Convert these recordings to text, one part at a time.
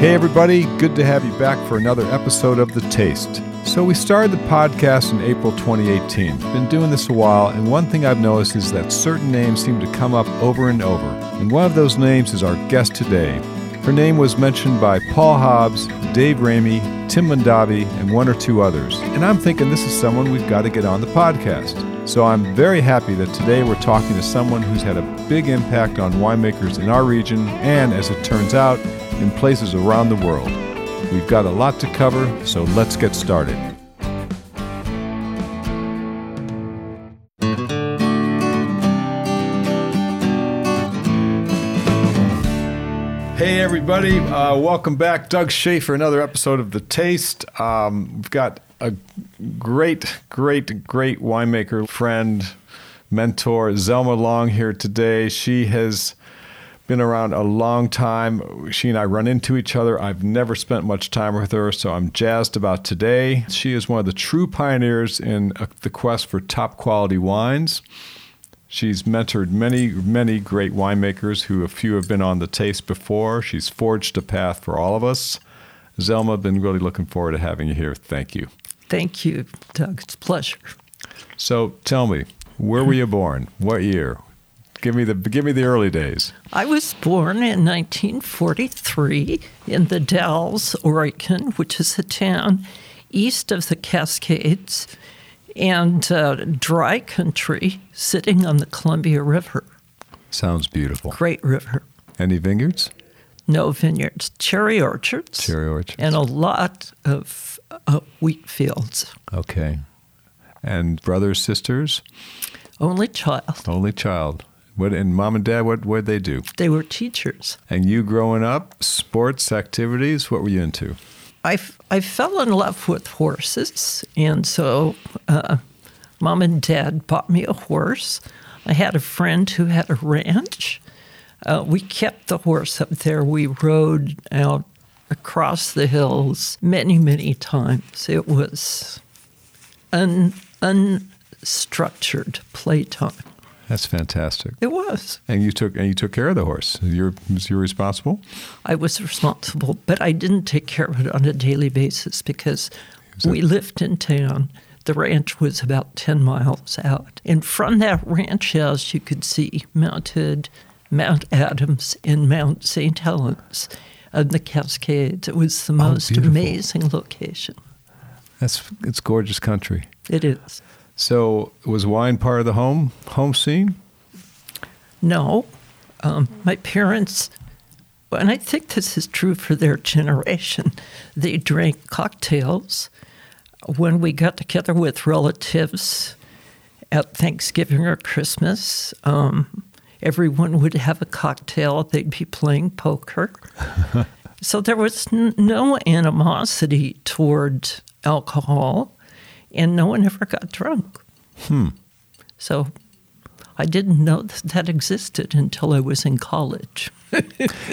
Hey, everybody, good to have you back for another episode of The Taste. So, we started the podcast in April 2018. Been doing this a while, and one thing I've noticed is that certain names seem to come up over and over. And one of those names is our guest today. Her name was mentioned by Paul Hobbs, Dave Ramey, Tim Mondavi, and one or two others. And I'm thinking this is someone we've got to get on the podcast. So I'm very happy that today we're talking to someone who's had a big impact on winemakers in our region and, as it turns out, in places around the world. We've got a lot to cover, so let's get started. Hey, everybody. Uh, welcome back. Doug Shafer, another episode of The Taste. Um, we've got a great, great, great winemaker, friend, mentor, Zelma Long, here today. She has been around a long time. She and I run into each other. I've never spent much time with her, so I'm jazzed about today. She is one of the true pioneers in uh, the quest for top quality wines. She's mentored many, many great winemakers who a few have been on the taste before. She's forged a path for all of us. Zelma, I've been really looking forward to having you here. Thank you. Thank you, Doug. It's a pleasure. So tell me, where were you born? What year? Give me the give me the early days. I was born in 1943 in the Dalles, Oregon, which is a town east of the Cascades and uh, dry country sitting on the Columbia River. Sounds beautiful. Great river. Any vineyards? No vineyards, cherry orchards. Cherry orchards. And a lot of uh, wheat fields. Okay. And brothers, sisters? Only child. Only child. What and mom and dad? What what they do? They were teachers. And you growing up, sports activities? What were you into? I, I fell in love with horses, and so uh, mom and dad bought me a horse. I had a friend who had a ranch. Uh, we kept the horse up there. We rode out across the hills many, many times. It was an unstructured playtime. That's fantastic. It was. And you took and you took care of the horse. You're was you responsible? I was responsible, but I didn't take care of it on a daily basis because we lived in town. The ranch was about 10 miles out. And from that ranch house, you could see mounted Mount Adams and Mount St. Helens and the Cascades. It was the oh, most beautiful. amazing location. That's it's gorgeous country. It is. So was wine part of the home home scene? No. Um, my parents, and I think this is true for their generation, they drank cocktails. When we got together with relatives at Thanksgiving or Christmas, um, everyone would have a cocktail. They'd be playing poker. so there was n- no animosity toward alcohol, and no one ever got drunk. Hmm. So I didn't know that, that existed until I was in college.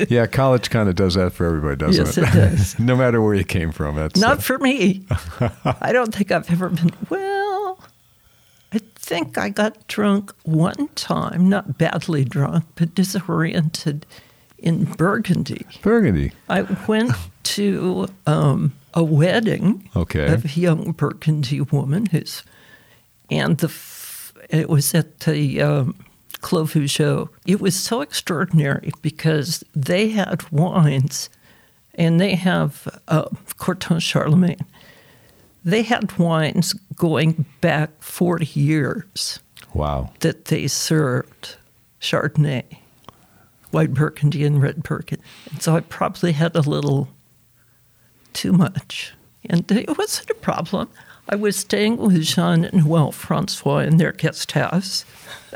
Yeah, college kind of does that for everybody, doesn't Yes, it? it does. no matter where you came from. That's Not uh, for me. I don't think I've ever been. Well, I think I got drunk one time, not badly drunk, but disoriented in Burgundy. Burgundy. I went to um, a wedding Okay. of a young Burgundy woman who's, and the f- it was at the um, Clos Vougeot. It was so extraordinary because they had wines, and they have uh, Corton Charlemagne. They had wines going back forty years Wow. that they served Chardonnay, white Burgundy, and red Burgundy. And so I probably had a little too much. And it wasn't a problem. I was staying with Jean and Noel Francois in their guest house.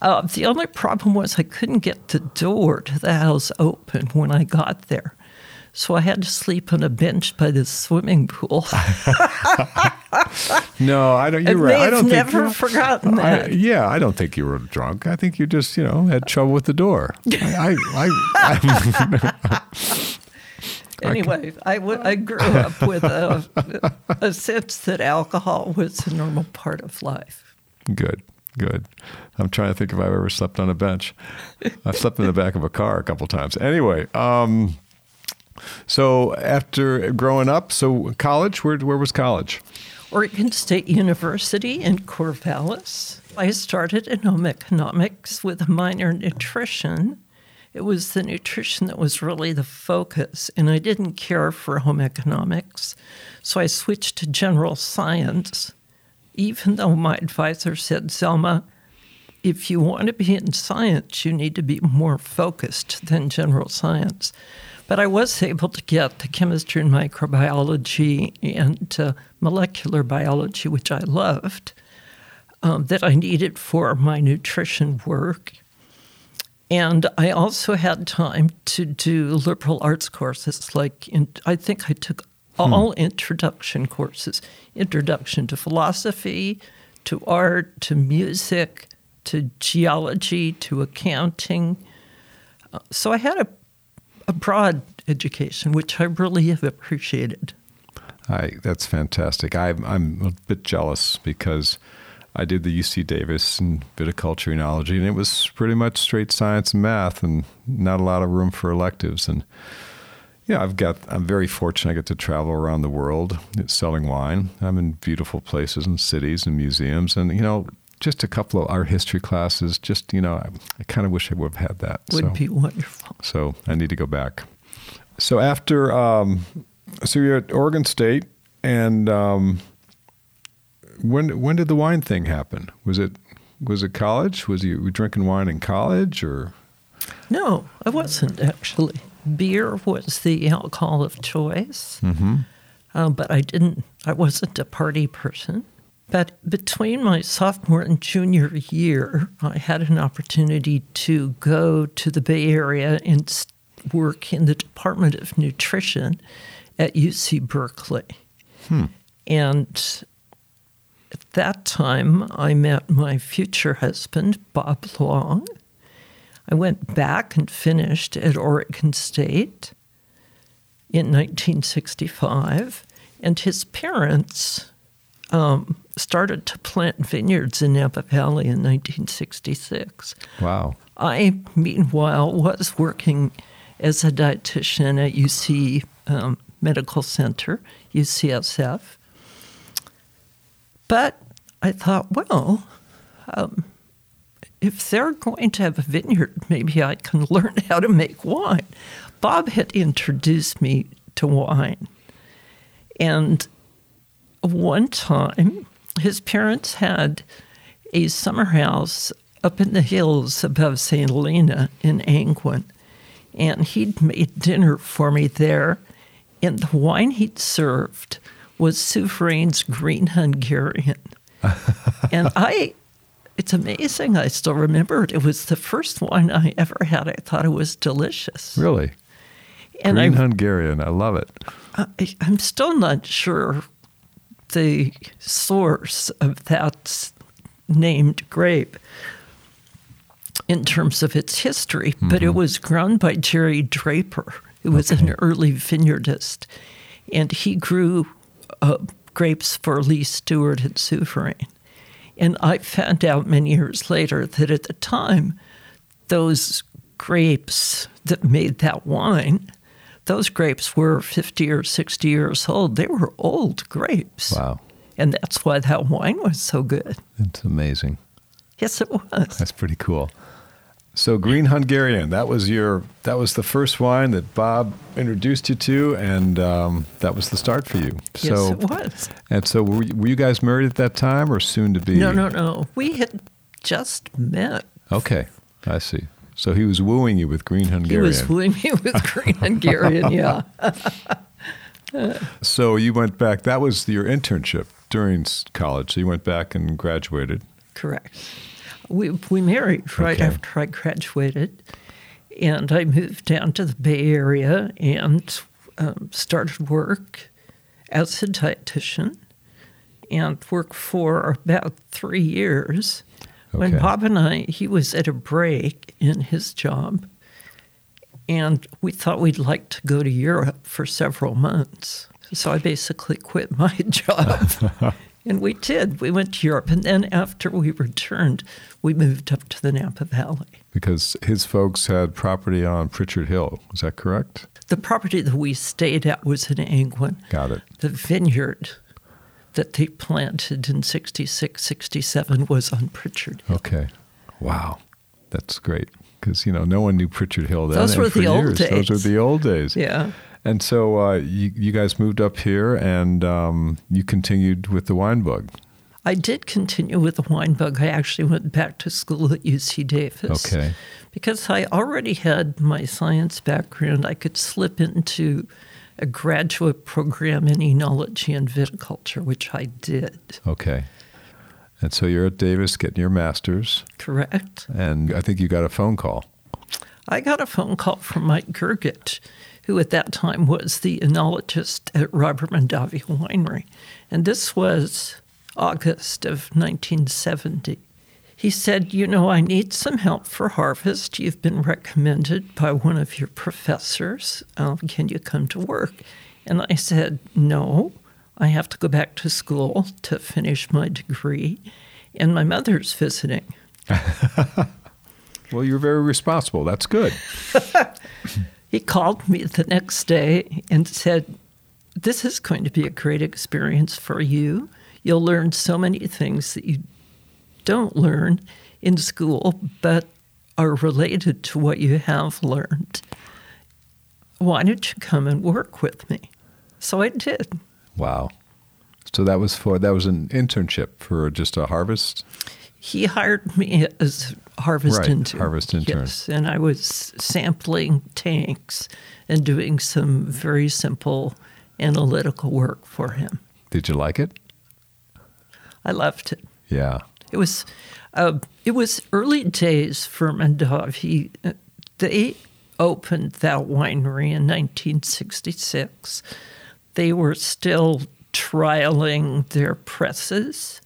uh, the only problem was I couldn't get the door to the house open when I got there. So I had to sleep on a bench by the swimming pool. No, I don't. You're right. I don't think never you- forgotten I, that. yeah, I don't think you were drunk. I think you just, you know, had trouble with the door. I, I, I, Anyway, I, w- I grew up with a, a sense that alcohol was a normal part of life. good. Good. I'm trying to think if I've ever slept on a bench. I've slept in the back of a car a couple times. Anyway, um, so after growing up, so college, where, where was college? Oregon State University in Corvallis. I started in home economics with a minor in nutrition. It was the nutrition that was really the focus, and I didn't care for home economics. So I switched to general science, even though my advisor said, Zelma, if you want to be in science, you need to be more focused than general science. But I was able to get the chemistry and microbiology and uh, molecular biology, which I loved, um, that I needed for my nutrition work. And I also had time to do liberal arts courses. Like, in, I think I took all hmm. introduction courses introduction to philosophy, to art, to music, to geology, to accounting. Uh, so I had a a broad education, which I really have appreciated. I, that's fantastic. I, I'm a bit jealous because I did the UC Davis and viticulture enology, and it was pretty much straight science and math, and not a lot of room for electives. And yeah, I've got. I'm very fortunate. I get to travel around the world selling wine. I'm in beautiful places and cities and museums, and you know, just a couple of art history classes. Just you know, I, I kind of wish I would have had that. Would so, be wonderful. So I need to go back. So after, um, so you're at Oregon State, and um, when when did the wine thing happen? Was it was it college? Was you drinking wine in college or? No, I wasn't actually. Beer was the alcohol of choice, mm-hmm. uh, but I didn't. I wasn't a party person. But between my sophomore and junior year, I had an opportunity to go to the Bay Area and work in the Department of Nutrition at UC Berkeley. Hmm. And at that time, I met my future husband, Bob Long. I went back and finished at Oregon State in 1965, and his parents um, started to plant vineyards in Napa Valley in 1966. Wow. I, meanwhile, was working as a dietitian at UC um, Medical Center, UCSF. But I thought, well, um, if they're going to have a vineyard, maybe I can learn how to make wine. Bob had introduced me to wine. And one time, his parents had a summer house up in the hills above St. Helena in Angwin. And he'd made dinner for me there. And the wine he'd served was Souverain's Green Hungarian. and I, it's amazing, I still remember it. It was the first wine I ever had. I thought it was delicious. Really? And Green I, Hungarian, I love it. I, I'm still not sure the source of that named grape in terms of its history, mm-hmm. but it mm-hmm. was grown by Jerry Draper, who was okay. an early vineyardist, and he grew uh, grapes for Lee Stewart and Souverain. And I found out many years later that at the time, those grapes that made that wine those grapes were 50 or 60 years old. They were old grapes. Wow. And that's why that wine was so good. It's amazing. Yes, it was. That's pretty cool. So Green Hungarian, that was your that was the first wine that Bob introduced you to, and um, that was the start for you. So, yes, it was. And so, were, were you guys married at that time, or soon to be? No, no, no. We had just met. Okay, I see. So he was wooing you with Green Hungarian. He was wooing me with Green Hungarian, yeah. so you went back. That was your internship during college. So you went back and graduated. Correct. We we married right okay. after I graduated, and I moved down to the Bay Area and um, started work as a dietitian, and worked for about three years Okay. When Bob and I, he was at a break in his job, and we thought we'd like to go to Europe for several months. So I basically quit my job And we did. We went to Europe. And then after we returned, we moved up to the Napa Valley. Because his folks had property on Pritchard Hill. Is that correct? The property that we stayed at was in Angwin. Got it. The vineyard that they planted in 66, 67 was on Pritchard. Hill. Okay. Wow. That's great. Because, you know, no one knew Pritchard Hill then. Those were the old years, Those were the old days. Yeah. And so uh, you, you guys moved up here and um, you continued with the wine bug. I did continue with the wine bug. I actually went back to school at UC Davis. Okay. Because I already had my science background, I could slip into a graduate program in enology and viticulture, which I did. Okay. And so you're at Davis getting your master's, Correct. and I think you got a phone call. I got a phone call from Mike Grgich, who at that time was the enologist at Robert Mondavi Winery. And this was August of 1970. He said, You know, I need some help for harvest. You've been recommended by one of your professors. Um, can you come to work? And I said, No, I have to go back to school to finish my degree. And my mother's visiting. Well, you're very responsible. That's good. He called me the next day and said, This is going to be a great experience for you. You'll learn so many things that you don't learn in school, but are related to what you have learned. Why don't you come and work with me? So I did. Wow. So that was for that was an internship for just a harvest. He hired me as harvest Right, intern. harvest intern. Yes, and I was sampling tanks and doing some very simple analytical work for him. Did you like it? I loved it. Yeah. It was uh, it was early days for Mondavi. Uh, They opened that winery in 1966. They were still trialing their presses.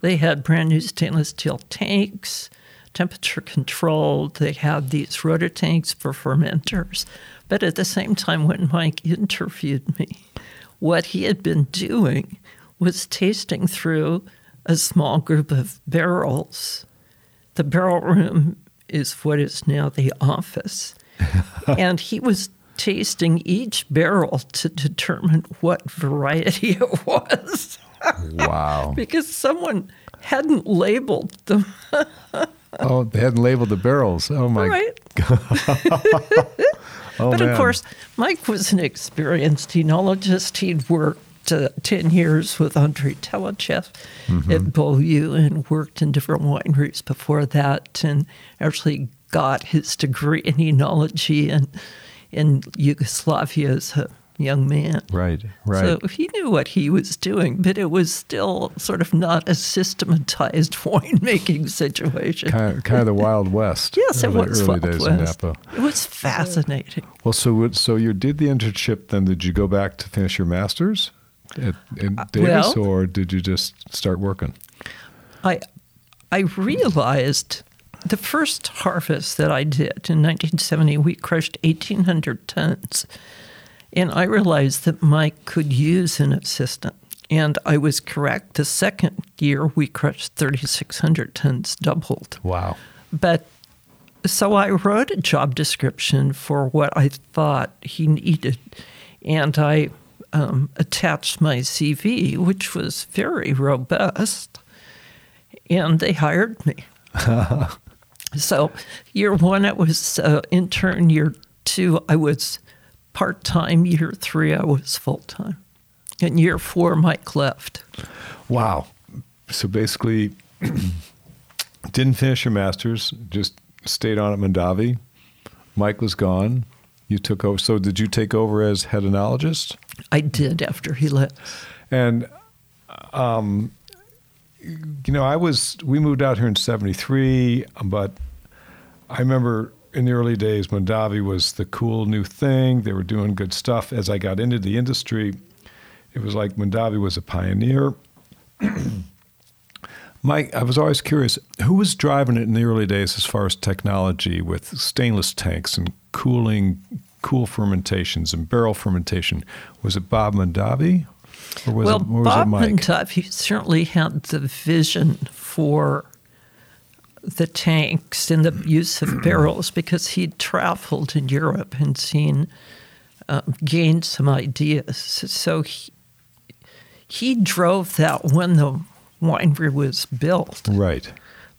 They had brand new stainless steel tanks, temperature controlled. They had these rotor tanks for fermenters. But at the same time, when Mike interviewed me, what he had been doing was tasting through a small group of barrels. The barrel room is what is now the office. and he was tasting each barrel to determine what variety it was Wow. because someone hadn't labeled them oh, they hadn't labeled the barrels. Oh my. right. Oh but man. of course, Mike was an experienced enologist. He'd worked uh, 10 years with André Tchelistcheff Mm-hmm. at Beaulieu and worked in different wineries before that and actually got his degree in enology in, in Yugoslavia as a young man. Right. Right. So he knew what he was doing, but it was still sort of not a systematized winemaking situation. kind of, kind of the Wild West. Yes, it was early days in West. Napa. It was fascinating. Well, so so you did the internship. Then did you go back to finish your masters at, in Davis, Uh, well- or did you just start working? I I realized the first harvest that I did in 1970, we crushed 1,800 tons, and I realized that Mike could use an assistant. And I was correct. The second year, we crushed 3,600 tons, doubled. Wow. But so I wrote a job description for what I thought he needed, and I um, attached my CV, which was very robust, and they hired me. so year one, I was uh, intern. Year two, I was part time. Year three, I was full time. And year four, Mike left. Wow. So basically, didn't finish your masters. Just stayed on at Mondavi. Mike was gone. You took over. So did you take over as head enologist? I did after he left. And, um, you know, I was, we moved out here in 73, but I remember in the early days, Mondavi was the cool new thing. They were doing good stuff. As I got into the industry, it was like Mondavi was a pioneer. Mike, I was always curious who was driving it in the early days as far as technology with stainless tanks and cooling, cool fermentations and barrel fermentation? Was it Bob Mondavi? Or was well, it, or was Bob? Mondavi certainly had the vision for the tanks and the use of barrels because he'd traveled in Europe and seen, uh, gained some ideas. So he, he drove that when the winery was built. right.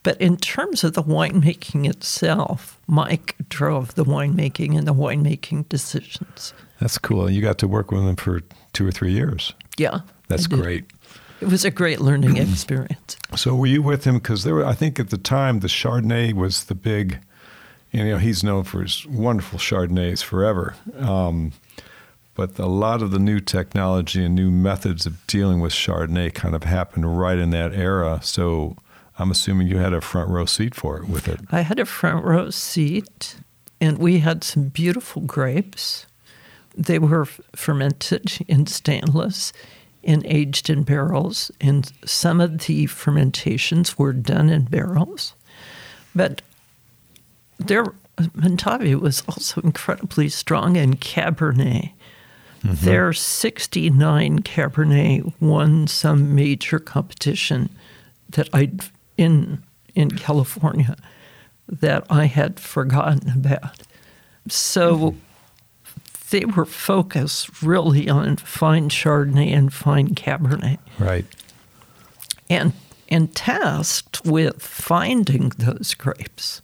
But in terms of the winemaking itself, Mike drove the winemaking and the winemaking decisions. That's cool. You got to work with him for two or three years. Yeah. That's great. It was a great learning experience. So were you with him? Because there were, I think at the time, the Chardonnay was the big. You know, he's known for his wonderful Chardonnays forever. Um, but a lot of the new technology and new methods of dealing with Chardonnay kind of happened right in that era. So I'm assuming you had a front row seat for it with it. I had a front row seat, and we had some beautiful grapes. They were fermented in stainless and aged in barrels, and some of the fermentations were done in barrels. But their Mondavi was also incredibly strong in Cabernet. Mm-hmm. Their 69 Cabernet won some major competition that I in in California that I had forgotten about. So mm-hmm. They were focused really on fine Chardonnay and fine Cabernet Right. and and tasked with finding those grapes.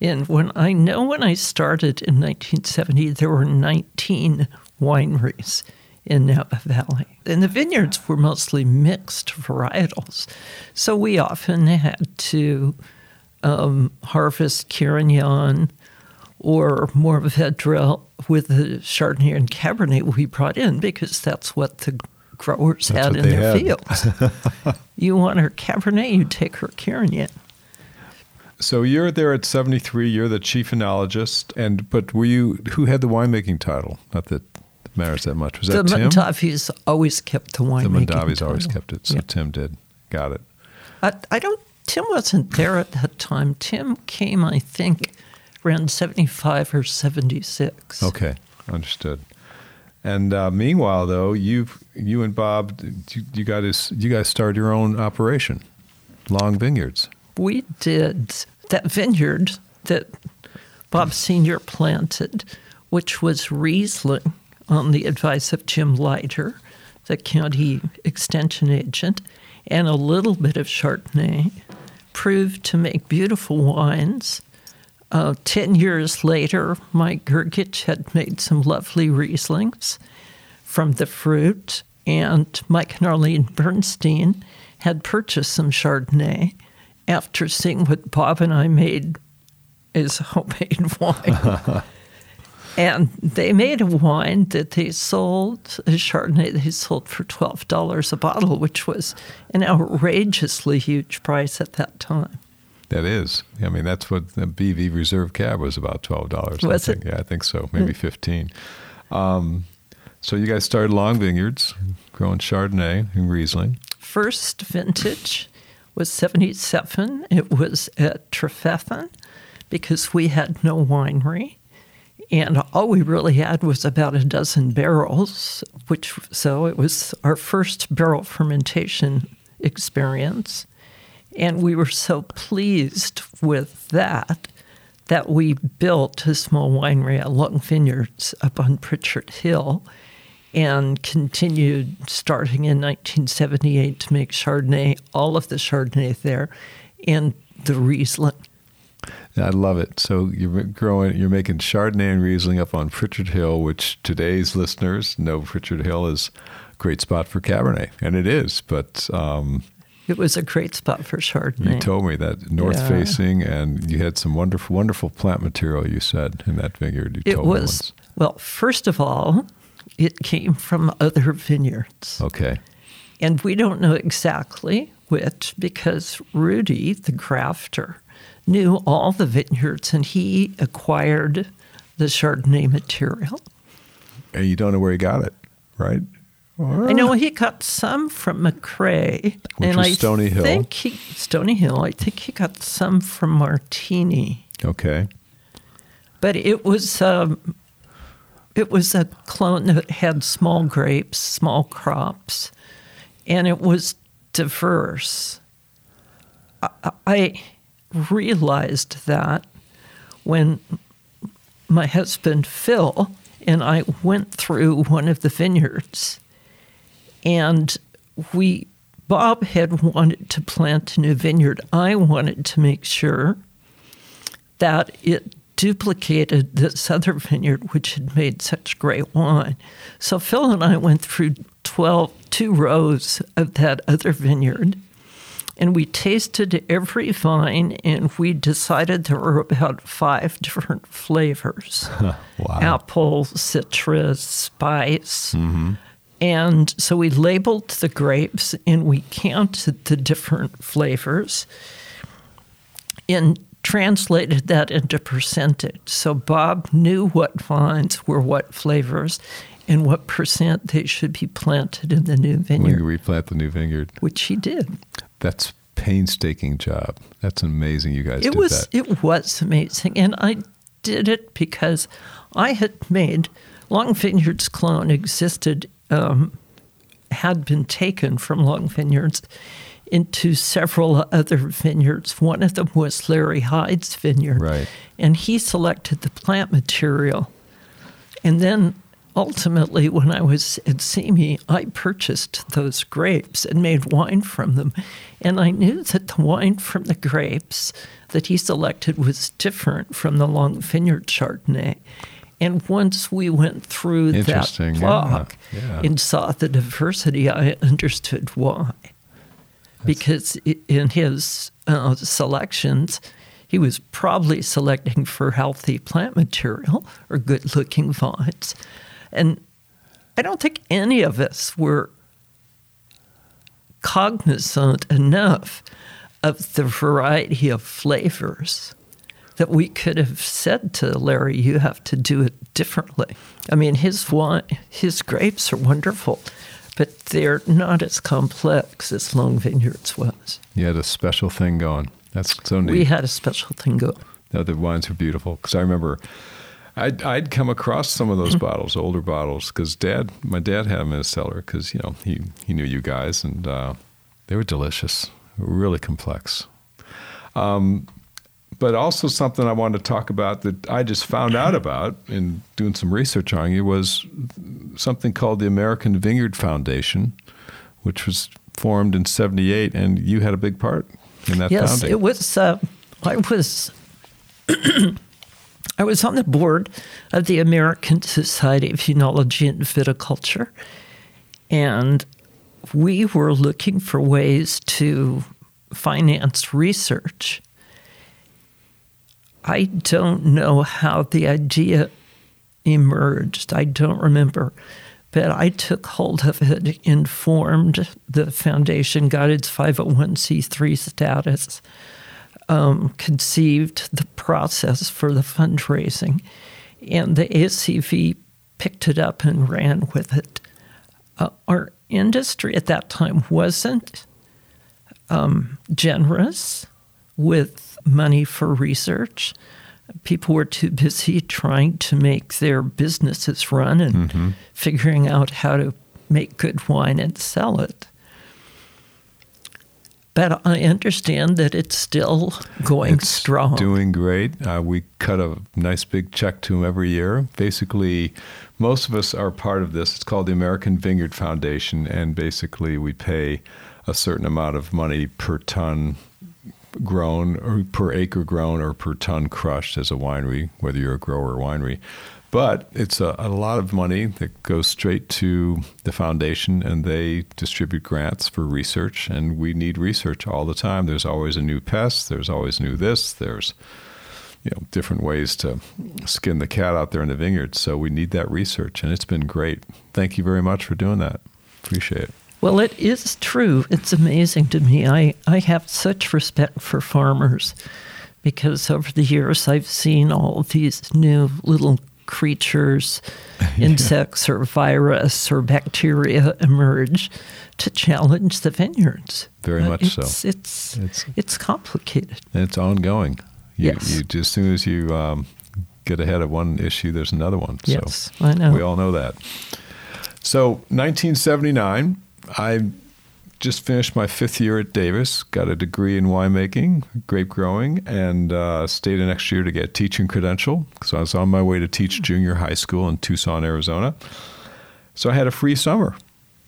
And when I know when I started in 1970, there were 19 wineries in Napa Valley, and the vineyards were mostly mixed varietals. So we often had to um, harvest Carignan or more Mourvedre with the Chardonnay and Cabernet we brought in because that's what the growers That's had in their had. fields. you want her Cabernet, you take her Carignan. So you're there at 73. You're the chief enologist, and but were you who had the winemaking title? Not that it matters that much. Was The that Tim? Mondavi's always kept the winemaking. the. Mondavi's always kept it. So Yeah. Tim did. Got it. I, I don't. Tim wasn't there at that time. Tim came, I think, around seventy-five or seventy-six. Okay, understood. And uh, meanwhile, though, you've you and Bob, you, you guys you guys started your own operation, Long Vineyards. We did that vineyard that Bob Senior planted, which was Riesling, on the advice of Jim Leiter, the county extension agent, and a little bit of Chardonnay, proved to make beautiful wines. Uh, Ten years later, Mike Grgich had made some lovely Rieslings from the fruit, and Mike and Arlene Bernstein had purchased some Chardonnay after seeing what Bob and I made as homemade wine. and they made a wine that they sold, a Chardonnay they sold for $12 a bottle, which was an outrageously huge price at that time. That is, I mean, that's what the BV Reserve Cab was about twelve dollars. Was I it? Yeah, I think so. Maybe fifteen. Um, so you guys started Long Vineyards, growing Chardonnay and Riesling. First vintage was 77. It was at Trefethen because we had no winery. And all we really had was about a dozen barrels, which so it was our first barrel fermentation experience. And we were so pleased with that that we built a small winery at Long Vineyards up on Pritchard Hill and continued starting in 1978 to make Chardonnay, all of the Chardonnay there, and the Riesling. I love it. So you're growing, you're making Chardonnay and Riesling up on Pritchard Hill, which today's listeners know Pritchard Hill is a great spot for Cabernet, and it is. But um, It was a great spot for Chardonnay. you told me that north Yeah. facing, and you had some wonderful, wonderful plant material. You said in that vineyard. You it told me was, well, first of all, it came from other vineyards. Okay. And we don't know exactly which because Rudy, the crafter, knew all the vineyards and he acquired the Chardonnay material. And you don't know where he got it, right? I know he got some from McCrea, Which and I Stony Hill. think he Stony Hill. I think he got some from Martini, Okay. but it was um, it was a clone that had small grapes, small crops, and it was diverse. I, I realized that when my husband Phil and I went through one of the vineyards, and we Bob had wanted to plant a new vineyard. I wanted to make sure that it duplicated this other vineyard, which had made such great wine. So Phil and I went through 12, two rows of that other vineyard, and we tasted every vine, and we decided there were about five different flavors wow. apple, citrus, spice. Mm-hmm. And so we labeled the grapes and we counted the different flavors and translated that into percentage. So Bob knew what vines were what flavors and what percent they should be planted in the new vineyard. When you replant the new vineyard. which he did. That's painstaking job. That's amazing you guys It did was that. it was amazing, and I did it because I had made Long Vineyards clone existed um, had been taken from Long Vineyards into several other vineyards. One of them was Larry Hyde's vineyard, Right. and he selected the plant material, and then. Ultimately, when I was at Simi, I purchased those grapes and made wine from them. And I knew that the wine from the grapes that he selected was different from the Long Vineyard Chardonnay. And once we went through that Interesting, yeah, yeah. and saw the diversity, I understood why. because in his uh, selections, he was probably selecting for healthy plant material or good looking vines. And I don't think any of us were cognizant enough of the variety of flavors that we could have said to Larry, "You have to do it differently." I mean, his wine, his grapes are wonderful, but they're not as complex as Long Vineyards was. You had a special thing going. That's so neat. We had a special thing going. No, the wines were beautiful because I remember I'd, I'd come across some of those bottles, older bottles, because dad, my dad had them in his cellar because you know he he knew you guys and uh, they were delicious, really complex. Um, but also something I wanted to talk about that I just found out about in doing some research on you was something called the American Vineyard Foundation, which was formed in '78, and you had a big part in that yes, founding. it was. Uh, I was. I was on the board of the American Society of Enology and Viticulture, and we were looking for ways to finance research. I don't know how the idea emerged. I don't remember. But I took hold of it, informed the foundation, got its 501c3 status, um, conceived the process for the fundraising, and the ASEV picked it up and ran with it. Uh, our industry at that time wasn't um, generous with money for research. People were too busy trying to make their businesses run and figuring out how to make good wine and sell it. But I understand that it's still going it's strong. Doing great. Uh, we cut a nice big check to them every year. Basically, most of us are part of this. It's called the American Vineyard Foundation, and basically, we pay a certain amount of money per ton grown, or per acre grown, or per ton crushed as a winery, whether you're a grower or winery. But it's a, a lot of money that goes straight to the foundation, and they distribute grants for research. And we need research all the time. There's always a new pest. There's always new this. There's you know different ways to skin the cat out there in the vineyard. So we need that research, and it's been great. Thank you very much for doing that. Appreciate it. Well, it is true. It's amazing to me. I, I have such respect for farmers because over the years I've seen all these new little creatures, insects or virus or bacteria emerge to challenge the vineyards. Very Uh, much so. it's, It's, It's it's complicated. It's ongoing. You, Yes. you just as soon as you um, get ahead of one issue, there's another one. Yes, so I know. We all know that. So 1979, I just finished my fifth year at Davis, got a degree in winemaking, grape growing, and uh, stayed an extra year to get a teaching credential. So I was on my way to teach junior high school in Tucson, Arizona. So I had a free summer.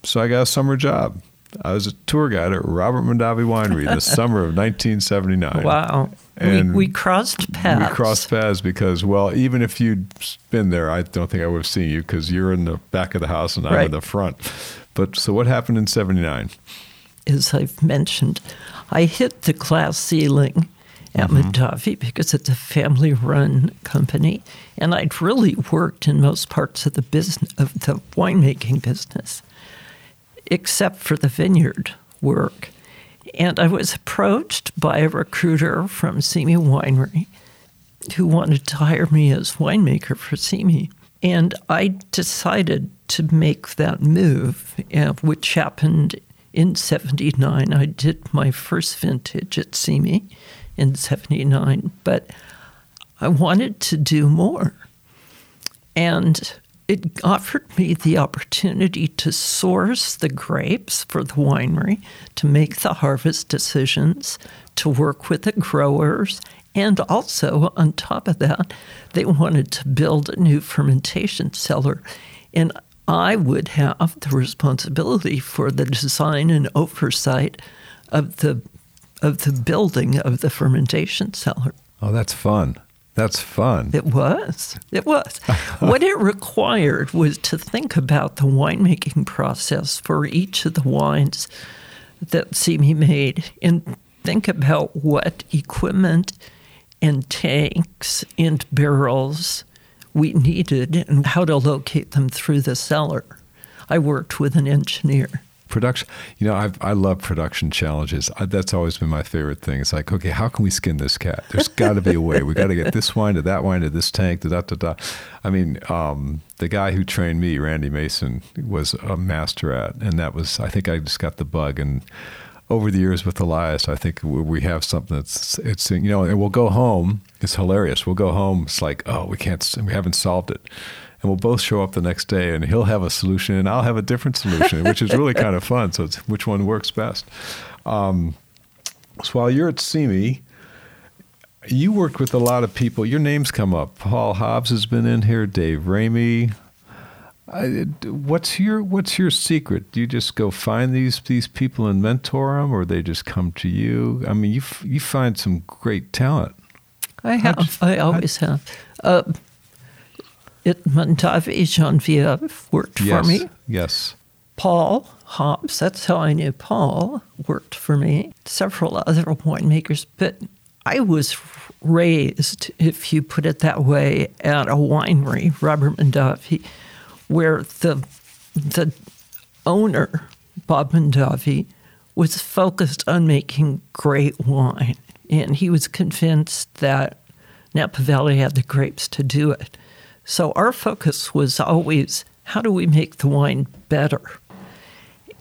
So I got a summer job. I was a tour guide at Robert Mondavi Winery in the summer of 1979. Wow. And we, we crossed paths. We crossed paths because, well, even if you'd been there, I don't think I would have seen you because you're in the back of the house and I'm Right. in the front. But so what happened in 79? as I've mentioned, I hit the glass ceiling at mm-hmm. Mondavi because it's a family run company. And I'd really worked in most parts of the business of the winemaking business, except for the vineyard work. And I was approached by a recruiter from Simi Winery who wanted to hire me as winemaker for Simi. And I decided to make that move, uh, which happened in 79. I did my first vintage at Simi in 79, but I wanted to do more. And it offered me the opportunity to source the grapes for the winery, to make the harvest decisions, to work with the growers, and also on top of that, they wanted to build a new fermentation cellar. And I would have the responsibility for the design and oversight of the of the building of the fermentation cellar. Oh, that's fun. That's fun. It was. It was. what it required was to think about the winemaking process for each of the wines that Simi made and think about what equipment and tanks and barrels we needed and how to locate them through the cellar. I worked with an engineer. Production, you know, I've, I love production challenges. I, that's always been my favorite thing. It's like, okay, how can we skin this cat? There's got to be a way. We got to get this wine to that wine to this tank to da da da. I mean, um, the guy who trained me, Randy Mason, was a master at, and that was. I think I just got the bug. And over the years with Elias, I think we- have something that's it's you know, and we'll go home. It's hilarious. We'll go home. It's like, oh, we can't. We haven't solved it. And we'll both show up the next day, and he'll have a solution, and I'll have a different solution, which is really kind of fun. So it's which one works best. Um, so while you're at Simi, you worked with a lot of people. Your names come up. Paul Hobbs has been in here. Dave Ramey. I, what's your What's your secret? Do you just go find these these people and mentor them, or they just come to you? I mean, you you find some great talent. I have. I always have. Uh, at Mondavi, Genevieve worked yes. for me. Yes. Paul Hobbs, that's how I knew Paul, worked for me. Several other winemakers, but I was raised, if you put it that way, at a winery, Robert Mondavi, where the the owner, Bob Mondavi, was focused on making great wine, and he was convinced that Napa Valley had the grapes to do it. So our focus was always how do we make the wine better?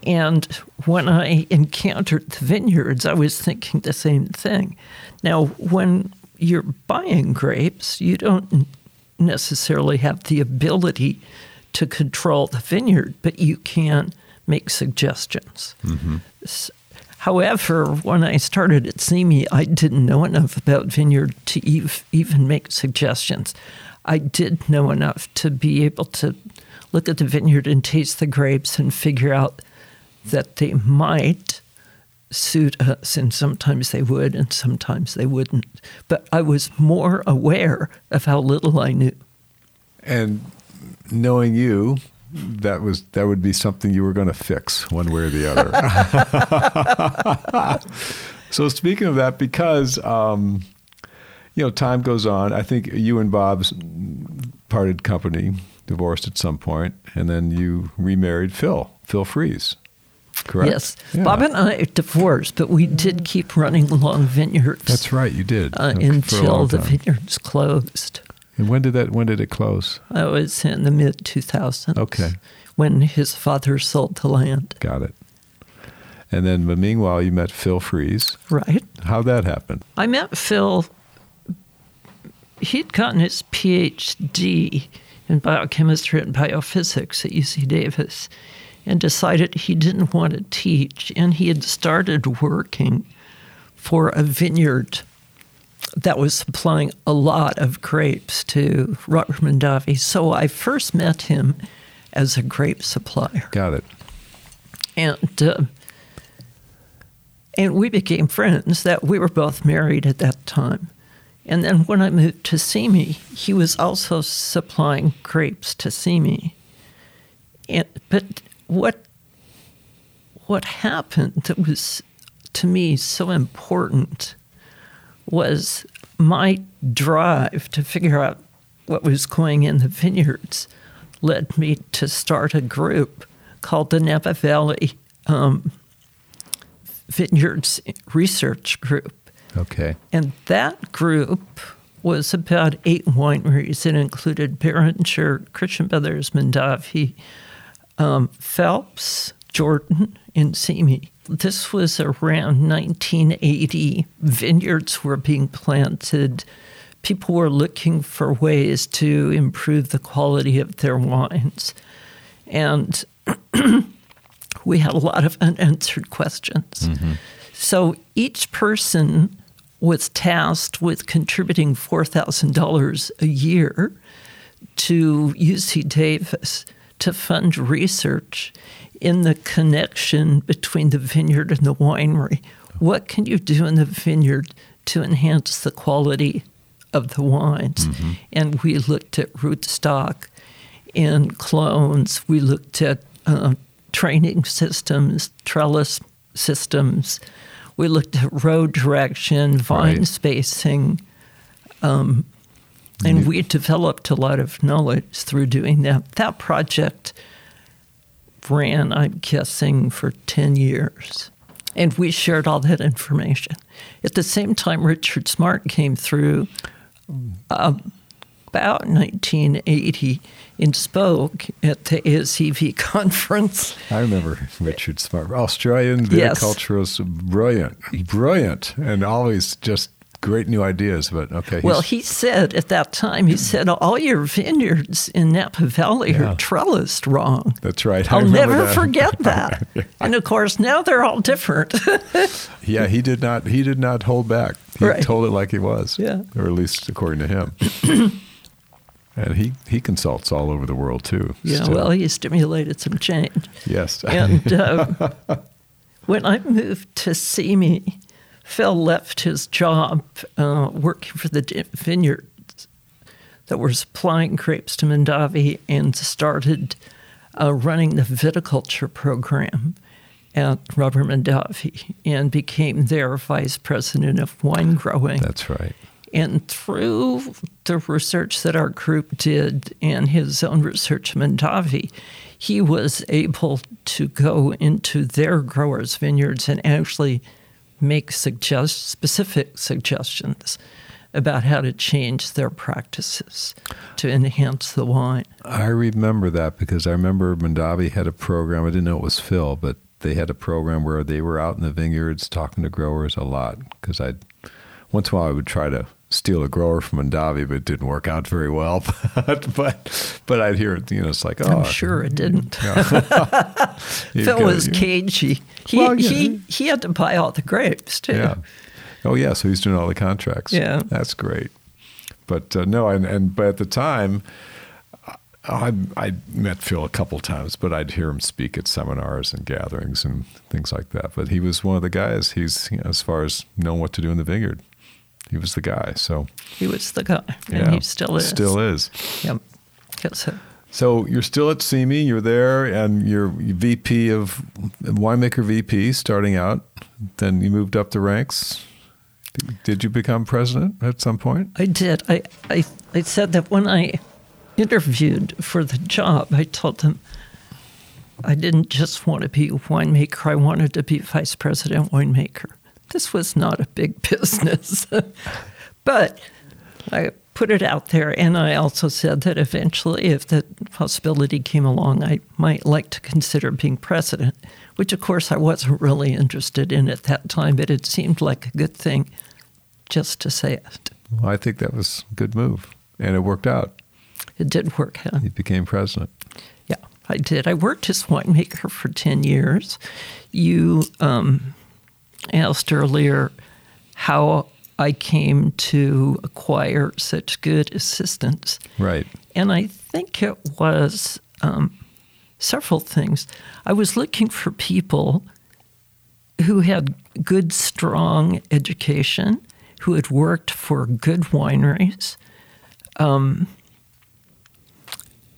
And when I encountered the vineyards, I was thinking the same thing. Now, when you're buying grapes, you don't necessarily have the ability to control the vineyard, but you can make suggestions. Mm-hmm. S- However, when I started at Simi, I didn't know enough about vineyard to ev- even make suggestions. I did know enough to be able to look at the vineyard and taste the grapes and figure out that they might suit us, and sometimes they would, and sometimes they wouldn't. But I was more aware of how little I knew. And knowing you, that was that would be something you were going to fix one way or the other. so speaking of that, because um, you know time goes on, I think you and Bob's parted company, divorced at some point, and then you remarried Phil, Phil Freese. Correct. Yes, Yeah. Bob and I divorced, but we did keep running long vineyards. That's right. You did uh, until the vineyards closed. And when did that? When did it close? I was in the mid 2000s. Okay. When his father sold the land. Got it. And then, but meanwhile, you met Phil Freese. Right. How'd that happen? I met Phil he'd gotten his PhD in biochemistry and biophysics at UC Davis and decided he didn't want to teach. And he had started working for a vineyard that was supplying a lot of grapes to Robert Mondavi. So I first met him as a grape supplier. Got it. And uh, and we became friends. That we were both married at that time. And then when I moved to Simi, he was also supplying grapes to Simi. And, but what what happened that was to me so important was my drive to figure out what was going in the vineyards led me to start a group called the Napa Valley um, Vineyards Research Group. Okay. And that group was about eight wineries. It included Beringer, Christian Brothers, Mondavi, um, Phelps, Jordan, and me. This was around 1980. Vineyards were being planted. People were looking for ways to improve the quality of their wines. And we had a lot of unanswered questions. Mm-hmm. So each person was tasked with contributing $4,000 a year to UC Davis to fund research in the connection between the vineyard and the winery. What can you do in the vineyard to enhance the quality of the wines? Mm-hmm. And we looked at rootstock and clones. We looked at uh, training systems, trellis systems. We looked at road direction, vine right. spacing. Um, and we developed a lot of knowledge through doing that. That project ran, I'm guessing, for 10 years. And we shared all that information. At the same time, Richard Smart came through uh, about 1980 and spoke at the ASEV conference. I remember Richard Smart, Australian viticulturist, yes. brilliant, brilliant, and always just great new ideas, but okay. Well, he said at that time, he said, all your vineyards in Napa Valley yeah. are trellised wrong. That's right. I'll never that. forget that. and of course, now they're all different. yeah, he did not. He did not hold back. He right. told it like he was. Yeah, or at least according to him. and he he consults all over the world too. Yeah. Still. Well, he stimulated some change. Yes. and uh, when I moved to Simi Phil left his job uh, working for the vineyards that were supplying grapes to Mondavi and started uh, running the viticulture program at Robert Mondavi and became their vice president of wine growing. That's right. And through the research that our group did and his own research Mondavi, he was able to go into their growers' vineyards and actually – make suggest specific suggestions about how to change their practices to enhance the wine. I remember that because I remember Mondavi had a program. I didn't know it was Phil, but they had a program where they were out in the vineyards talking to growers a lot. Because I, once in a while, I would try to steal a grower from Mondavi, but it didn't work out very well. but but but I'd hear it, you know, it's like, oh, I'm sure it didn't. Phil was cagey. He, well, yeah. he he had to buy all the grapes too. Yeah. Oh yeah, so he's doing all the contracts. Yeah, that's great. But uh, no, and, and but at the time, I I met Phil a couple times, but I'd hear him speak at seminars and gatherings and things like that. But he was one of the guys. He's you know, as far as knowing what to do in the vineyard he was the guy. So he was the guy, and yeah, he still is. Still is. Yep. Yes, sir. So you're still at Simi. You're there, and you're VP of winemaker VP starting out. Then you moved up the ranks. Did you become president at some point? I did. I, I, I said that when I interviewed for the job, I told them I didn't just want to be a winemaker, I wanted to be vice president winemaker this was not a big business. but I put it out there, and I also said that eventually, if the possibility came along, I might like to consider being president, which of course I wasn't really interested in at that time, but it seemed like a good thing just to say it. Well, I think that was a good move, and it worked out. It did work out. You became president. Yeah, I did. I worked as a winemaker for 10 years. You um, asked earlier how I came to acquire such good assistants. Right. And I think it was um, several things. I was looking for people who had good, strong education, who had worked for good wineries. Um,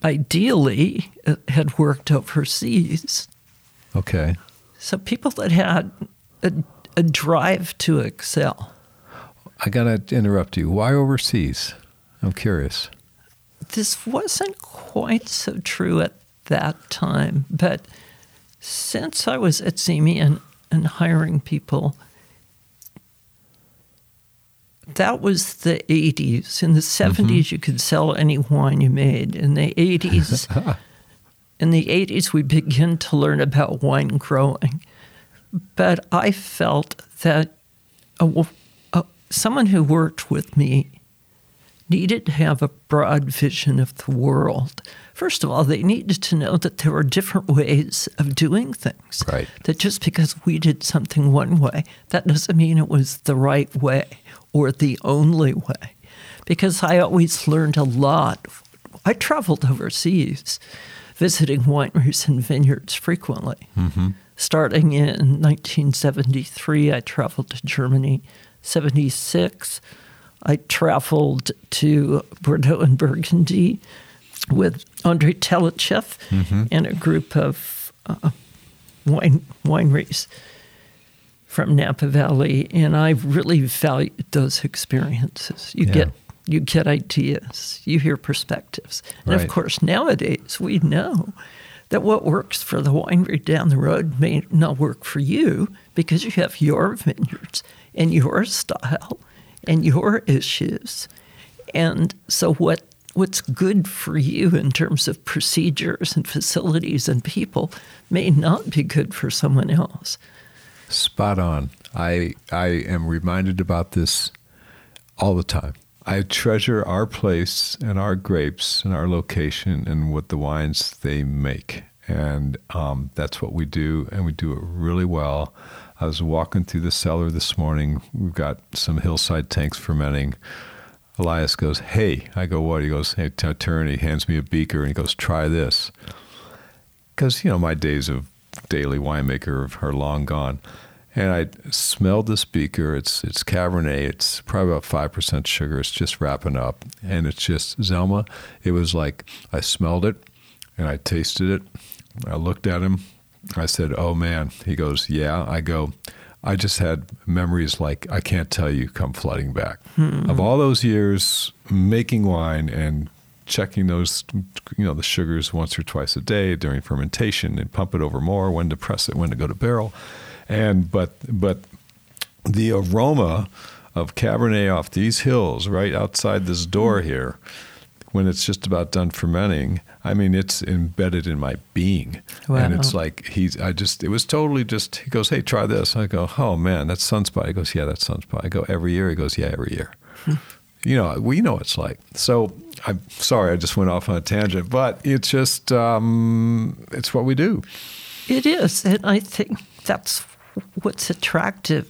ideally, uh, had worked overseas. Okay. So people that had a, a drive to excel. I got to interrupt you. Why overseas? I'm curious. This wasn't quite so true at that time, but since I was at Simi and, and hiring people, that was the 80s. In the 70s, mm-hmm. you could sell any wine you made. In the 80s, in the 80s, we began to learn about wine growing. But I felt that a, a, someone who worked with me needed to have a broad vision of the world. First of all, they needed to know that there were different ways of doing things. Right. That just because we did something one way, that doesn't mean it was the right way or the only way. Because I always learned a lot. I traveled overseas visiting wineries and vineyards frequently. Mm-hmm. Starting in 1973, I traveled to Germany. 76, I traveled to Bordeaux and Burgundy with André Tchelistcheff mm-hmm. and a group of uh, wine wineries from Napa Valley, and I really valued those experiences. You yeah. get you get ideas, you hear perspectives, and right. of course nowadays we know that what works for the winery down the road may not work for you because you have your vineyards and your style and your issues, and so what what's good for you in terms of procedures and facilities and people may not be good for someone else. Spot on. I I am reminded about this all the time. I treasure our place and our grapes and our location and what the wines they make, and um, that's what we do, and we do it really well. I was walking through the cellar this morning. We've got some hillside tanks fermenting. Elias goes, "Hey," I go, "What?" He goes, "Hey, t- turn." He hands me a beaker and he goes, "Try this," because you know my days of daily winemaker are long gone. And I smelled the speaker. It's it's Cabernet. It's probably about five percent sugar. It's just wrapping up, and it's just Zelma. It was like I smelled it, and I tasted it. I looked at him. I said, "Oh man." He goes, "Yeah." I go. I just had memories like I can't tell you come flooding back hmm. of all those years making wine and checking those, you know, the sugars once or twice a day during fermentation and pump it over more, when to press it, when to go to barrel. And but but the aroma of Cabernet off these hills right outside this door hmm. here, when it's just about done fermenting, I mean, it's embedded in my being. Wow. And it's like, he's, I just, it was totally just, he goes, hey, try this. I go, oh man, that's Sunspot. He goes, yeah, that's Sunspot. I go, every year? He goes, yeah, every year. Hmm you know, we know what it's like. So I'm sorry, I just went off on a tangent, but it's just, um, it's what we do. It is. And I think that's what's attractive,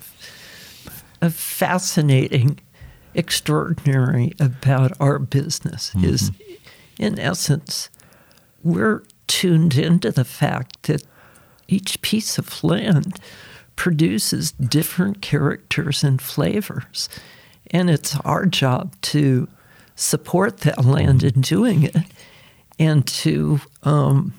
fascinating, extraordinary about our business mm-hmm. is, in essence, we're tuned into the fact that each piece of land produces different characters and flavors. And it's our job to support that land in doing it and to um,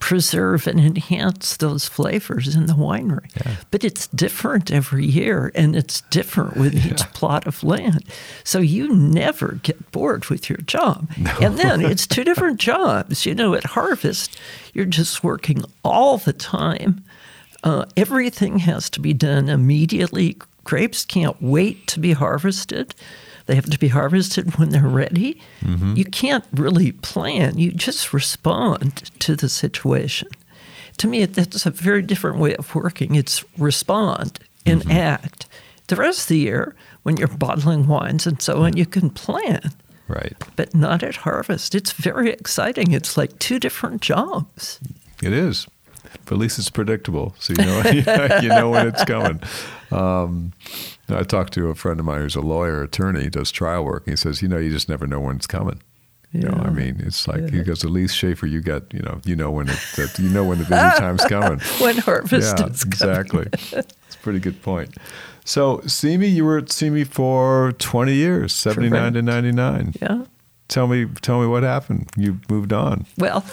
preserve and enhance those flavors in the winery. Yeah. But it's different every year and it's different with yeah. each plot of land. So you never get bored with your job. No. And then it's two different jobs. You know, at Harvest, you're just working all the time. Uh, everything has to be done immediately, grapes can't wait to be harvested. They have to be harvested when they're ready. Mm-hmm. You can't really plan, you just respond to the situation. To me, that's a very different way of working. It's respond and mm-hmm. act. The rest of the year, when you're bottling wines and so on, you can plan, Right. but not at harvest. It's very exciting. It's like two different jobs. It is, but at least it's predictable, so you know you know when it's coming. Um, I talked to a friend of mine who's a lawyer, attorney, does trial work. And he says, you know, you just never know when it's coming. You know, I mean, it's like he goes, at least Shafer, you got, you know, you know when it, that you know when the busy time's coming. When harvest yeah, is coming. exactly. It's a pretty good point. So, Simi, you were at Simi for 20 years, 79 to 99. Yeah. Tell me, tell me what happened. You moved on. Well,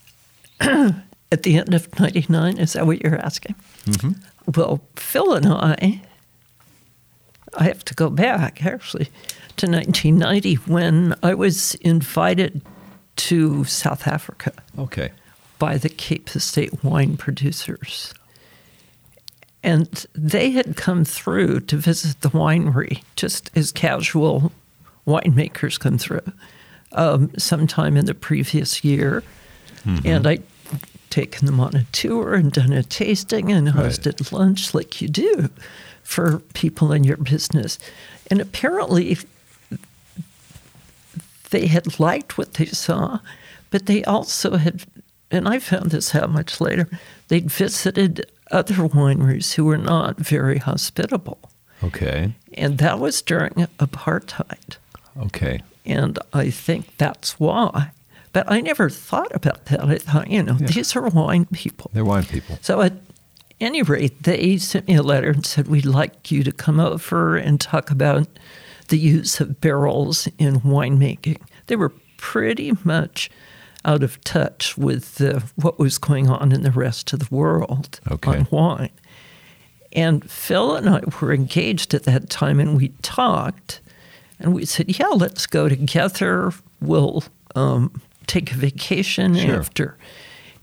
at the end of 99, is that what you're asking? Mm-hmm. Well, Phil and I, I have to go back actually to 1990 when I was invited to South Africa Okay. by the Cape Estate wine producers. And they had come through to visit the winery just as casual winemakers come through um, sometime in the previous year. And I'd taken them on a tour and done a tasting and Right. hosted lunch like you do for people in your business. And apparently, they had liked what they saw, but they also had, and I found this out much later, they'd visited other wineries who were not very hospitable. Okay. And that was during apartheid. Okay. And I think that's why. But I never thought about that. I thought, you know, Yeah. these are wine people. They're wine people. So at any rate, they sent me a letter and said, We'd like you to come over and talk about the use of barrels in winemaking. They were pretty much out of touch with uh, what was going on in the rest of the world Okay. on wine. And Phil and I were engaged at that time, and we talked, and we said, "Yeah, let's go together. We'll um, take a vacation Sure. after."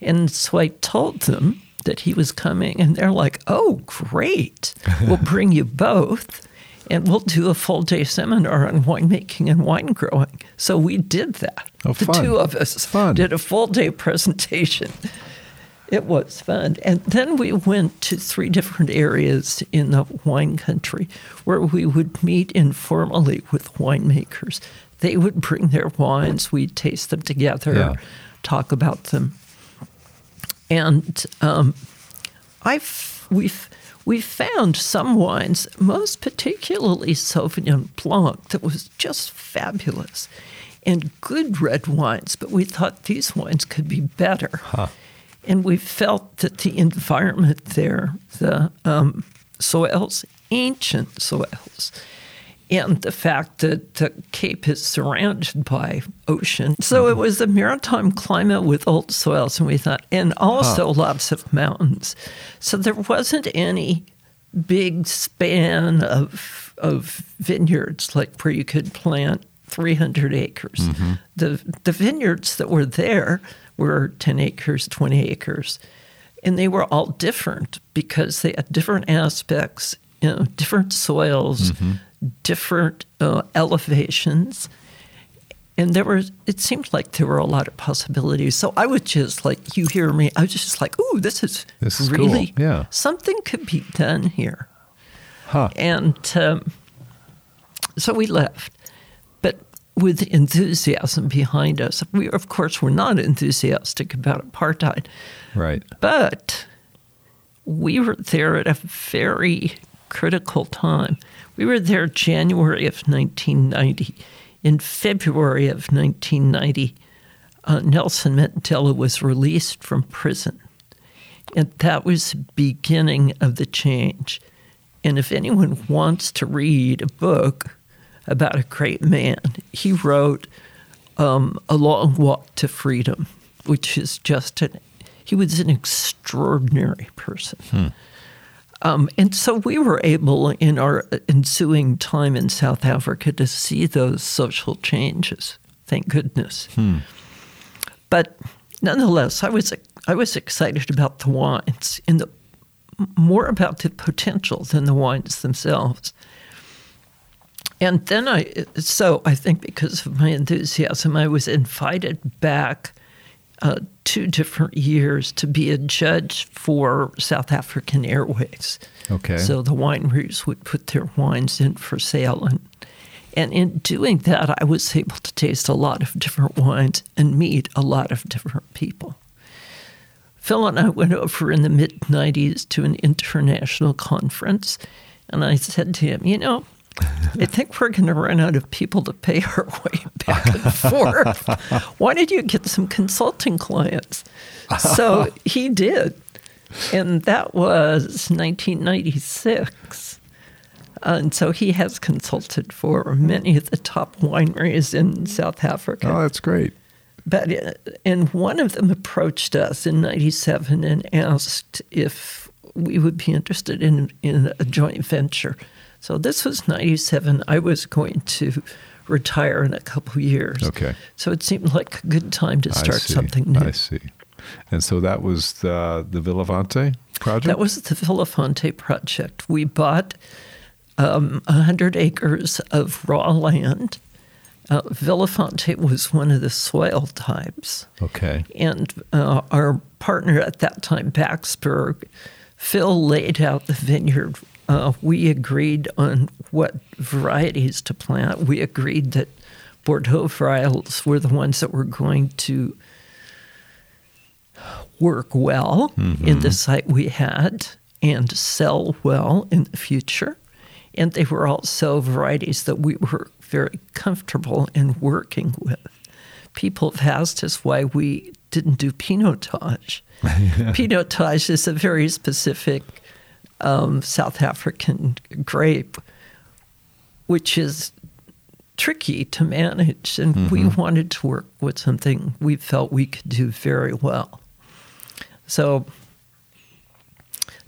And so I told them that he was coming, and they're like, "Oh, great! We'll bring you both." And we'll do a full day seminar on winemaking and wine growing. So we did that. Oh, the fun. two of us Fun. did a full day presentation. It was fun. And then we went to three different areas in the wine country where we would meet informally with winemakers. They would bring their wines, we'd taste them together, Yeah. talk about them. And um, I've, we've, we found some wines, most particularly Sauvignon Blanc, that was just fabulous, and good red wines. But we thought these wines could be better, and we felt that the environment there, the um, soils, ancient soils, and the fact that the Cape is surrounded by ocean. So it mm-hmm. was a maritime climate with old soils, and we thought, and also lots of mountains. So there wasn't any big span of of vineyards like where you could plant 300 acres. Mm-hmm. The the vineyards that were there were 10 acres, 20 acres. And they were all different because they had different aspects, you know, different soils, mm-hmm. Different uh, elevations. And there were, it seemed like there were a lot of possibilities. So I was just like, you hear me, I was just like, ooh, this is, This is cool. really, Yeah. something could be done here. Huh. And um, so we left, but with enthusiasm behind us. We, of course, were not enthusiastic about apartheid, Right. but we were there at a very critical time. We were there January of 1990. In February of 1990, uh, Nelson Mandela was released from prison. And that was the beginning of the change. And if anyone wants to read a book about a great man, he wrote um, A Long Walk to Freedom, which is just an, he was an extraordinary person. Um, and so we were able, in our ensuing time in South Africa, to see those social changes. Thank goodness. But nonetheless, I was I was excited about the wines and the more about the potential than the wines themselves. And then I, so I think because of my enthusiasm, I was invited back uh, two different years to be a judge for South African Airways. Okay. So the wineries would put their wines in for sale. And, and in doing that, I was able to taste a lot of different wines and meet a lot of different people. Phil and I went over in the mid 90s to an international conference, and I said to him, You know, I think we're going to run out of people to pay our way back and forth. Why did you get some consulting clients? So he did. And that was 1996. And so he has consulted for many of the top wineries in South Africa. Oh, that's great. But uh, and one of them approached us in '97 and asked if we would be interested in in a joint venture. So this was '97. I was going to retire in a couple years. Okay. So it seemed like a good time to start something new. I see. And so that was the the Villafonte project. That was the Villafonte project. We bought um, 100 acres of raw land. Uh, Villafonte was one of the soil types. okay. And uh, our partner at that time, Baxberg, Phil laid out the vineyard. Uh, we agreed on what varieties to plant. We agreed that Bordeaux varietals were the ones that were going to work well in the site we had and sell well in the future. And they were also varieties that we were very comfortable in working with. People have asked us why we didn't do Pinotage. Pinotage is a very specific um, South African grape, which is tricky to manage. And we wanted to work with something we felt we could do very well. So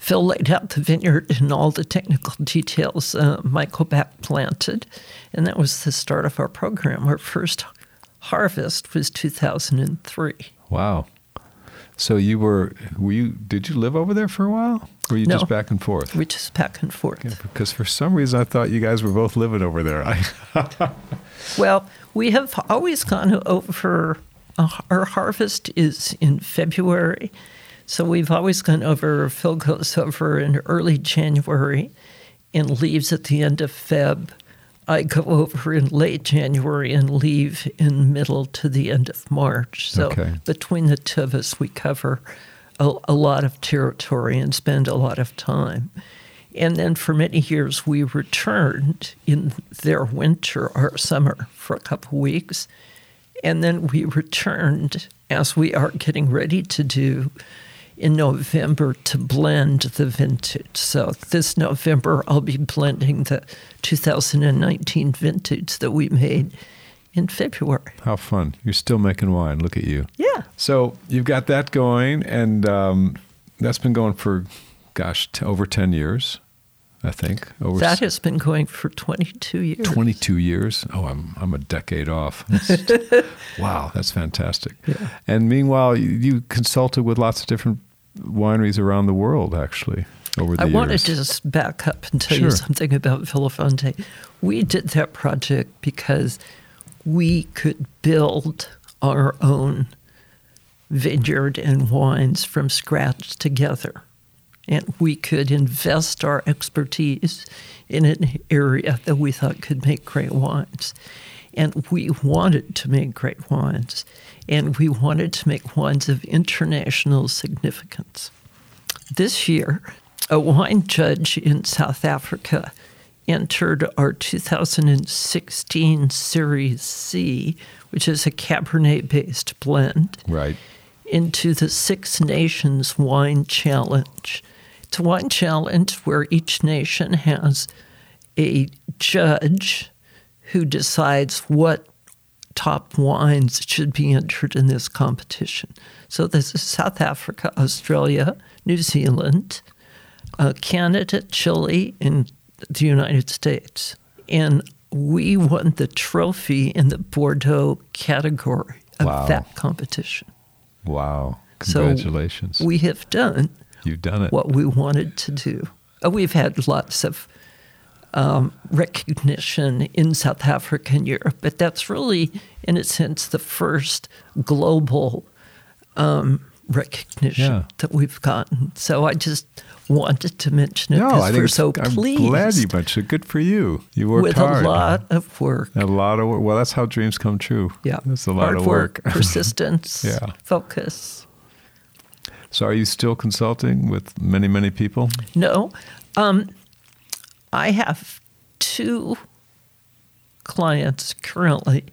Phil laid out the vineyard and all the technical details. Uh, Michael back planted, and that was the start of our program. Our first harvest was 2003. Wow. So you were were you did you live over there for a while? Or were you No. just back and forth? We just back and forth. Yeah, because for some reason I thought you guys were both living over there. I, Well, we have always gone over. Uh, our harvest is in February, so we've always gone over. Phil goes over in early January and leaves at the end of Feb. I go over in late January and leave in middle to the end of March. So Okay. between the two of us, we cover a, a lot of territory and spend a lot of time. And then for many years, we returned in their winter or summer for a couple weeks. And then we returned, as we are getting ready to do in November, to blend the vintage. So this November, I'll be blending the 2019 vintage that we made in February. how fun. You're still making wine. Look at you. Yeah. So you've got that going, and um, that's been going for, gosh, t- over 10 years, I think. Over That has been going for 22 years. 22 years. Oh, I'm I'm a decade off. That's- wow, that's fantastic. Yeah. And meanwhile, you, you consulted with lots of different wineries around the world, actually, over the I years. I wanted to just back up and tell you something about Villafonte. We did that project because we could build our own vineyard and wines from scratch together. And we could invest our expertise in an area that we thought could make great wines. And we wanted to make great wines. And we wanted to make wines of international significance. This year, a wine judge in South Africa entered our 2016 Series C, which is a Cabernet based blend, Right. into the Six Nations Wine Challenge. It's one challenge where each nation has a judge who decides what top wines should be entered in this competition. So this is South Africa, Australia, New Zealand, uh, Canada, Chile, and the United States. And we won the trophy in the Bordeaux category of Wow. that competition. Wow. So Congratulations. We have done You've done it. what we wanted to do. Uh, We've had lots of um, recognition in South Africa and Europe, but that's really, in a sense, the first global um, recognition Yeah. that we've gotten. So I just wanted to mention it No, I because think we're so I'm pleased glad you mentioned it. Good for you. You worked with hard. a lot of work. A lot of work. Well, that's how dreams come true. Yeah, That's a lot hard of work. persistence, Yeah. focus. So, are you still consulting with many, many people? No, um, I have two clients currently.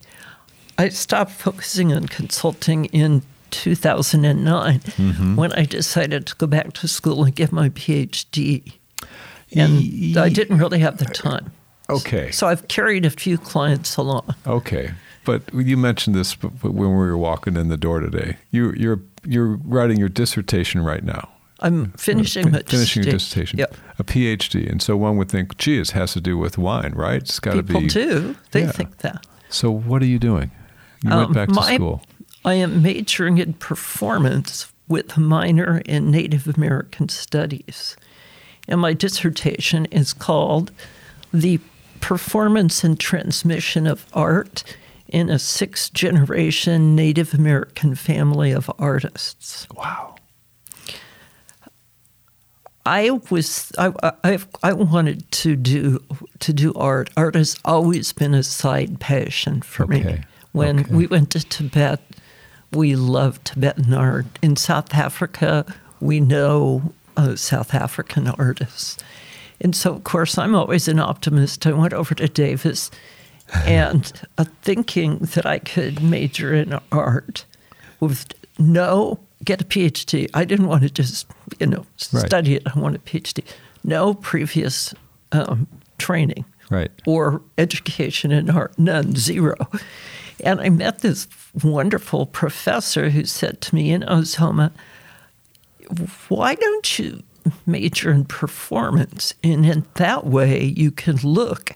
I stopped focusing on consulting in 2009 Mm-hmm. when I decided to go back to school and get my PhD. And I didn't really have the time. Okay. So I've carried a few clients along. Okay. But you mentioned this when we were walking in the door today. You, you're you're writing your dissertation right now. I'm finishing my finishing your dissertation. Yep. a PhD, and so one would think, geez, it has to do with wine, right? It's got to be. People do. They Yeah. think that. So what are you doing? You went Um, back to my- school. I am majoring in performance with a minor in Native American Studies. And my dissertation is called The Performance and Transmission of Art in a Sixth Generation Native American Family of Artists. Wow. I was I, I I wanted to do to do art. Art has always been a side passion for me. When Okay. we went to Tibet, we loved Tibetan art. In South Africa, we know uh, South African artists, and so of course I'm always an optimist. I went over to Davis, and uh, thinking that I could major in art with no get a PhD. I didn't want to just you know Right. study it. I want a PhD. No previous um, training Right. or education in art, none, zero. And I met this wonderful professor who said to me in Ozoma, why don't you major in performance? And in that way, you can look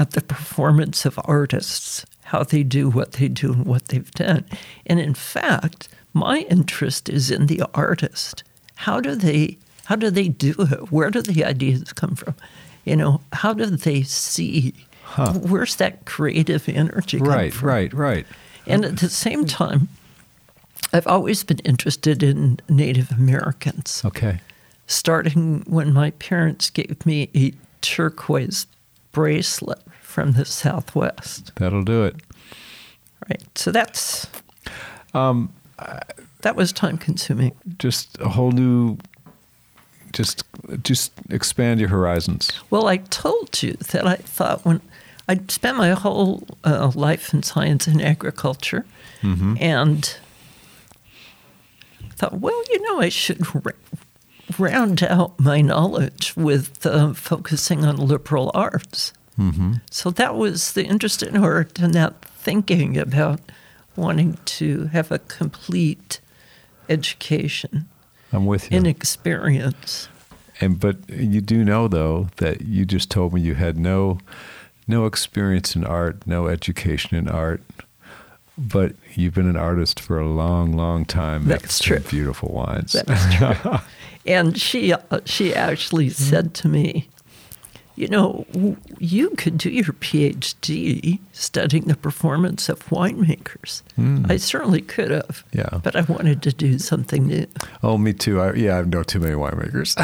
at the performance of artists, how they do what they do and what they've done. And in fact, my interest is in the artist. How do they how do they do it? Where do the ideas come from? You know, how do they see? Where's that creative energy come Right, from? right, right. And at the same time, I've always been interested in Native Americans, Okay. starting when my parents gave me a turquoise bracelet from the Southwest. That'll do it. Right. So that's Um, that was time consuming. just a whole new just just expand your horizons. Well, I told you that I thought when I'd spent my whole uh, life in science and agriculture, and thought, well, you know, I should round out my knowledge with uh, focusing on liberal arts. Mm-hmm. So that was the interest in art and that thinking about wanting to have a complete education I'm with you. In experience. And but you do know though that you just told me you had no no experience in art, no education in art, but you've been an artist for a long, long time. That's true. Beautiful wines. That's true. and she uh, she actually said to me, you know, you could do your PhD studying the performance of winemakers. Hmm. I certainly could have. Yeah. But I wanted to do something new. oh, me too. I, yeah, I know too many winemakers.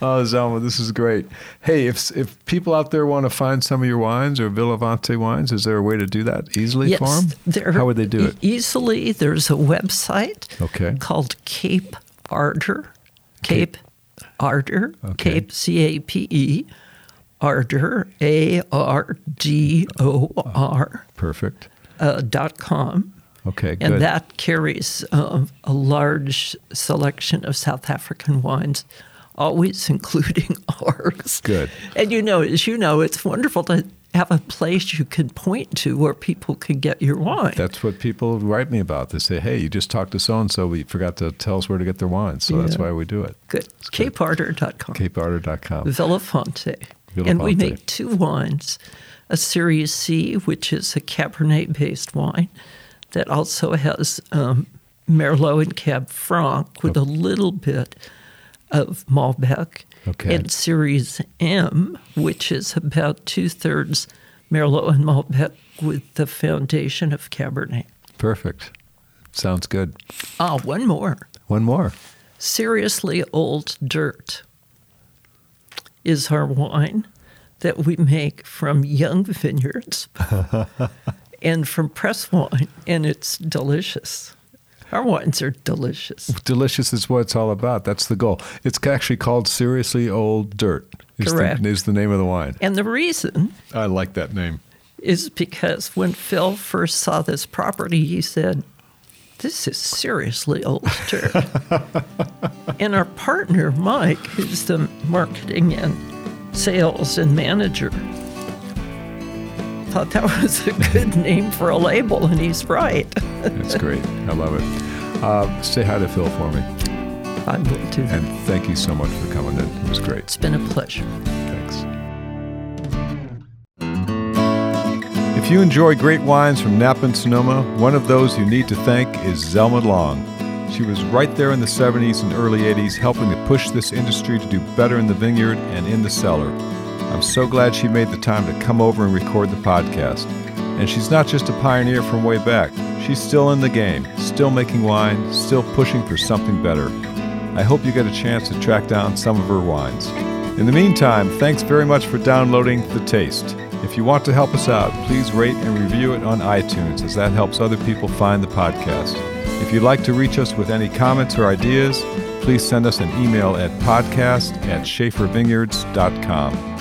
oh, Zelma, this is great. Hey, if if people out there want to find some of your wines or Villafonte wines, is there a way to do that easily for them? there- How would they do it? Easily, there's a website Okay. called Cape Ardor. Cape Ardor. Okay. Cape C A P E. Ardor A R D O R Perfect. uh, dot com. Okay, And that carries uh, a large selection of South African wines, always including ours. Good. And you know, as you know, it's wonderful to have a place you can point to where people can get your wine. That's what people write me about. They say, "Hey, you just talked to so and so. We forgot to tell us where to get their wine." so that's why we do it." Good. Good. CapeArdor.com. CapeArdor.com. Villafonte. And we make two wines a Series C, which is a Cabernet based wine that also has um, Merlot and Cab Franc with a little bit of Malbec. Okay. And Series M, which is about two thirds Merlot and Malbec with the foundation of Cabernet. Perfect. Sounds good. Ah, one more. One more. Seriously Old Dirt is our wine that we make from young vineyards and from press wine, and it's delicious. Our wines are delicious. Delicious is what it's all about. That's the goal. It's actually called Seriously Old Dirt. Is Correct. The, is the name of the wine. And the reason I like that name. is because when Phil first saw this property, he said, This is seriously old dirt. and our partner, Mike, who's the marketing and sales and manager, thought that was a good name for a label, and he's right. That's great. I love it. Uh, say hi to Phil for me. I will too. And thank you so much for coming in. It was great. It's been a pleasure. Thanks. If you enjoy great wines from Napa and Sonoma, one of those you need to thank is Zelma Long. She was right there in the 70s and early 80s helping to push this industry to do better in the vineyard and in the cellar. I'm so glad she made the time to come over and record the podcast. And she's not just a pioneer from way back. She's still in the game, still making wine, still pushing for something better. I hope you get a chance to track down some of her wines. In the meantime, thanks very much for downloading The Taste. If you want to help us out, please rate and review it on iTunes, as that helps other people find the podcast. If you'd like to reach us with any comments or ideas, please send us an email at podcast at shafervineyards.com.